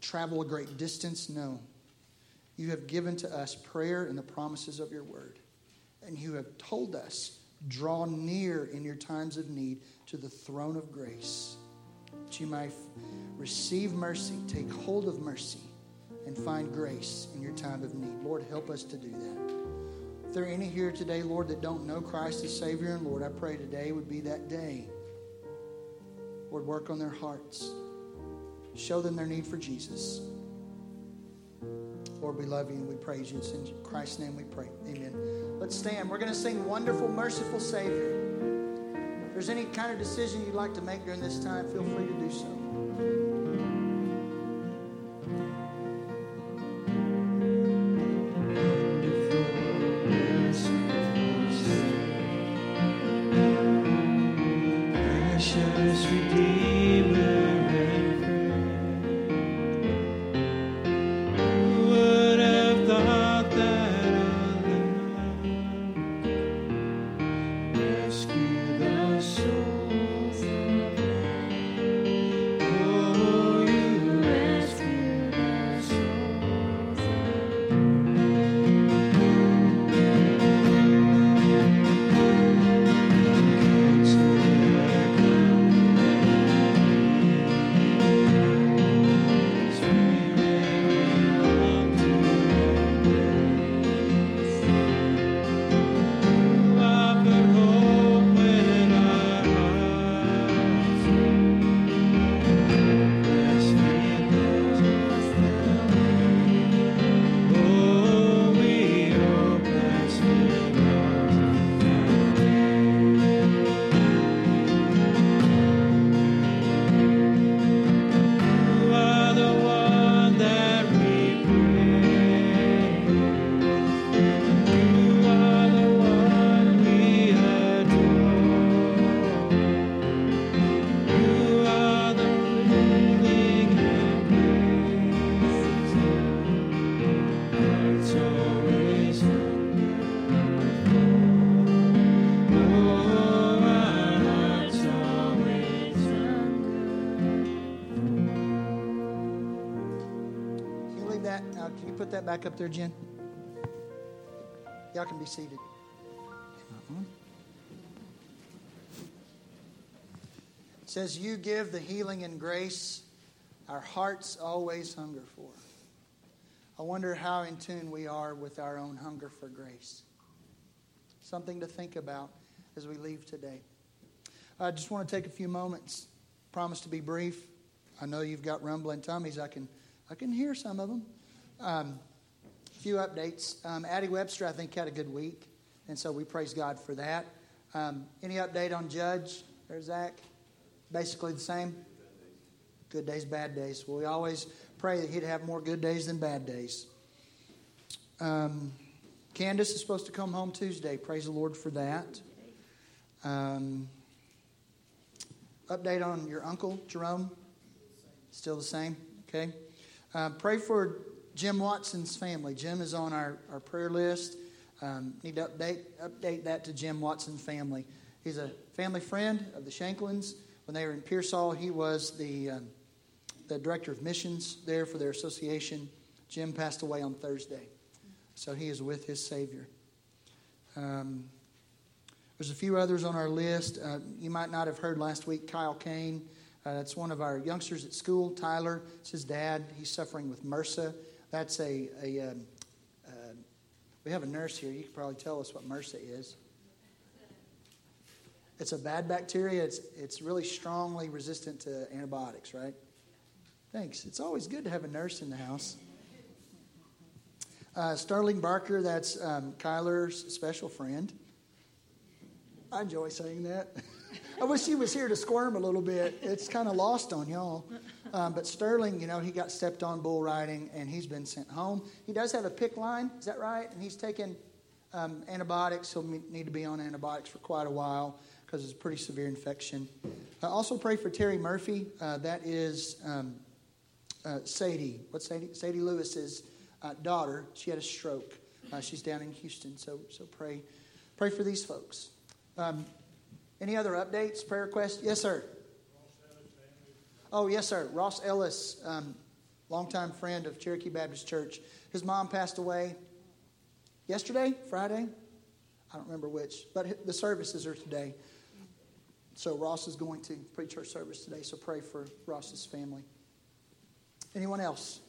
travel a great distance. No. You have given to us prayer and the promises of your word. And you have told us, draw near in your times of need to the throne of grace, that you might receive mercy, take hold of mercy, and find grace in your time of need. Lord, help us to do that. There are any here today, Lord, that don't know Christ as Savior and Lord, I pray today would be that day. Lord, work on their hearts. Show them their need for Jesus. Lord, we love you and we praise you. It's in Christ's name we pray. Amen. Let's stand. We're going to sing Wonderful, Merciful Savior. If there's any kind of decision you'd like to make during this time, feel free to do so. Back up there, Jen? Y'all can be seated. It says, You give the healing and grace our hearts always hunger for. I wonder how in tune we are with our own hunger for grace. Something to think about as we leave today. I just want to take a few moments. Promise to be brief. I know you've got rumbling tummies. I can, I can hear some of them. Um, few updates. Um, Addie Webster, I think, had a good week, and so we praise God for that. Um, any update on Judge or Zach? Basically the same. Good days, bad days. Well, we always pray that he'd have more good days than bad days. Um, Candace is supposed to come home Tuesday. Praise the Lord for that. Um, update on your uncle, Jerome? Still the same? Okay. Uh, pray for Jim Watson's family. Jim is on our, our prayer list. Um, need to update, update that to Jim Watson's family. He's a family friend of the Shanklins. When they were in Pearsall, he was the, um, the director of missions there for their association. Jim passed away on Thursday. So he is with his Savior. Um, there's a few others on our list. Uh, you might not have heard last week Kyle Kane. Uh, that's one of our youngsters at school. Tyler, it's his dad. He's suffering with MRSA. That's a, a um, uh, we have a nurse here. You could probably tell us what MRSA is. It's a bad bacteria. It's, it's really strongly resistant to antibiotics, right? Thanks. It's always good to have a nurse in the house. Uh, Sterling Barker, that's um, Kyler's special friend. I enjoy saying that. [LAUGHS] I wish he was here to squirm a little bit. It's kind of lost on y'all. Um, but Sterling, you know, he got stepped on bull riding and he's been sent home. He does have a PICC line, is that right? And he's taken um, antibiotics. He'll need to be on antibiotics for quite a while because it's a pretty severe infection. Uh, also, pray for Terry Murphy. Uh, that is um, uh, Sadie. What's Sadie? Sadie Lewis's uh, daughter. She had a stroke. Uh, she's down in Houston. So, so pray, pray for these folks. Um, any other updates, prayer requests? Yes, sir. Oh, yes, sir. Ross Ellis um, longtime friend of Cherokee Baptist Church. His mom passed away yesterday, Friday. I don't remember which, but the services are today. So Ross is going to preach our service today, so pray for Ross's family. Anyone else?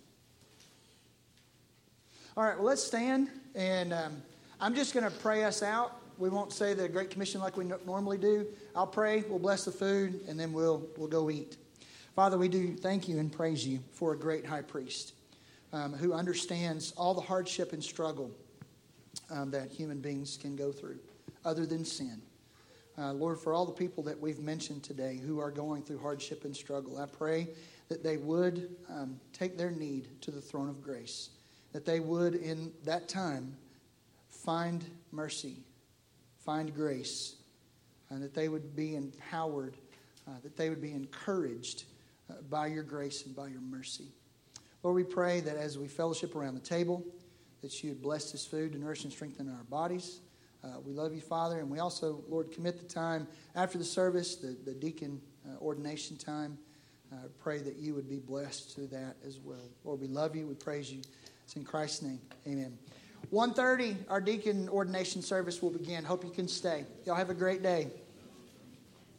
All right, well, let's stand, and um, I'm just going to pray us out. We won't say the Great Commission like we normally do. I'll pray, we'll bless the food, and then we'll, we'll go eat. Father, we do thank you and praise you for a great high priest um, who understands all the hardship and struggle um, that human beings can go through other than sin. Uh, Lord, for all the people that we've mentioned today who are going through hardship and struggle, I pray that they would um, take their need to the throne of grace, that they would, in that time, find mercy, find grace, and that they would be empowered, uh, that they would be encouraged by your grace and by your mercy. Lord, we pray that as we fellowship around the table, that you would bless this food to nourish and strengthen our bodies. Uh, we love you, Father, and we also, Lord, commit the time after the service, the, the deacon uh, ordination time. Uh, pray that you would be blessed to that as well. Lord, we love you. We praise you. It's in Christ's name. Amen. 1.30, our deacon ordination service will begin. Hope you can stay. Y'all have a great day.